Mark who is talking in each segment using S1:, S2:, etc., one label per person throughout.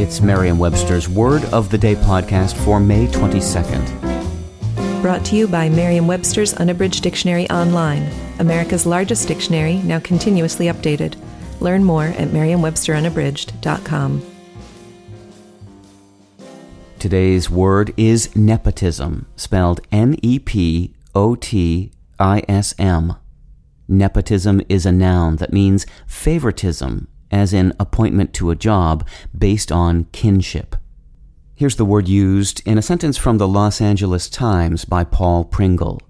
S1: It's Merriam Webster's Word of the Day podcast for May 22nd.
S2: Brought to you by Merriam Webster's Unabridged Dictionary Online, America's largest dictionary, now continuously updated. Learn more at merriam-websterunabridged.com.
S1: Today's word is nepotism, spelled N E P O T I S M. Nepotism is a noun that means favoritism, as in appointment to a job based on kinship. Here's the word used in a sentence from the Los Angeles Times by Paul Pringle.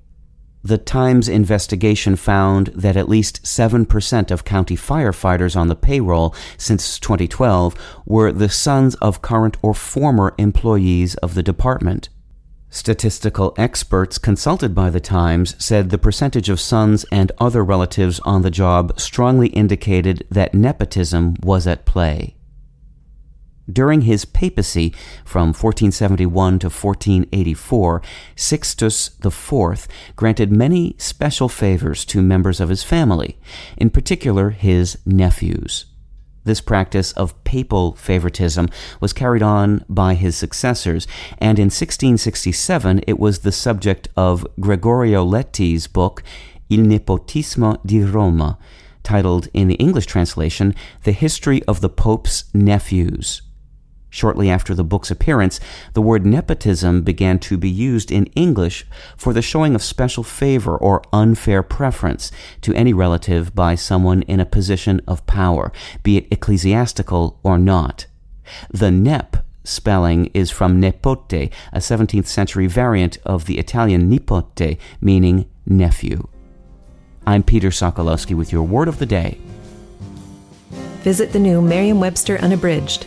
S1: The Times investigation found that at least 7% of county firefighters on the payroll since 2012 were the sons of current or former employees of the department. Statistical experts consulted by the Times said the percentage of sons and other relatives on the job strongly indicated that nepotism was at play. During his papacy from 1471 to 1484, Sixtus IV granted many special favors to members of his family, in particular his nephews. This practice of papal favoritism was carried on by his successors, and in 1667 it was the subject of Gregorio Leti's book Il Nepotismo di Roma, titled in the English translation The History of the Pope's Nephews. Shortly after the book's appearance, the word nepotism began to be used in English for the showing of special favor or unfair preference to any relative by someone in a position of power, be it ecclesiastical or not. The nep spelling is from nepote, a 17th century variant of the Italian nipote, meaning nephew. I'm Peter Sokolowski with your word of the day.
S2: Visit the new Merriam Webster Unabridged,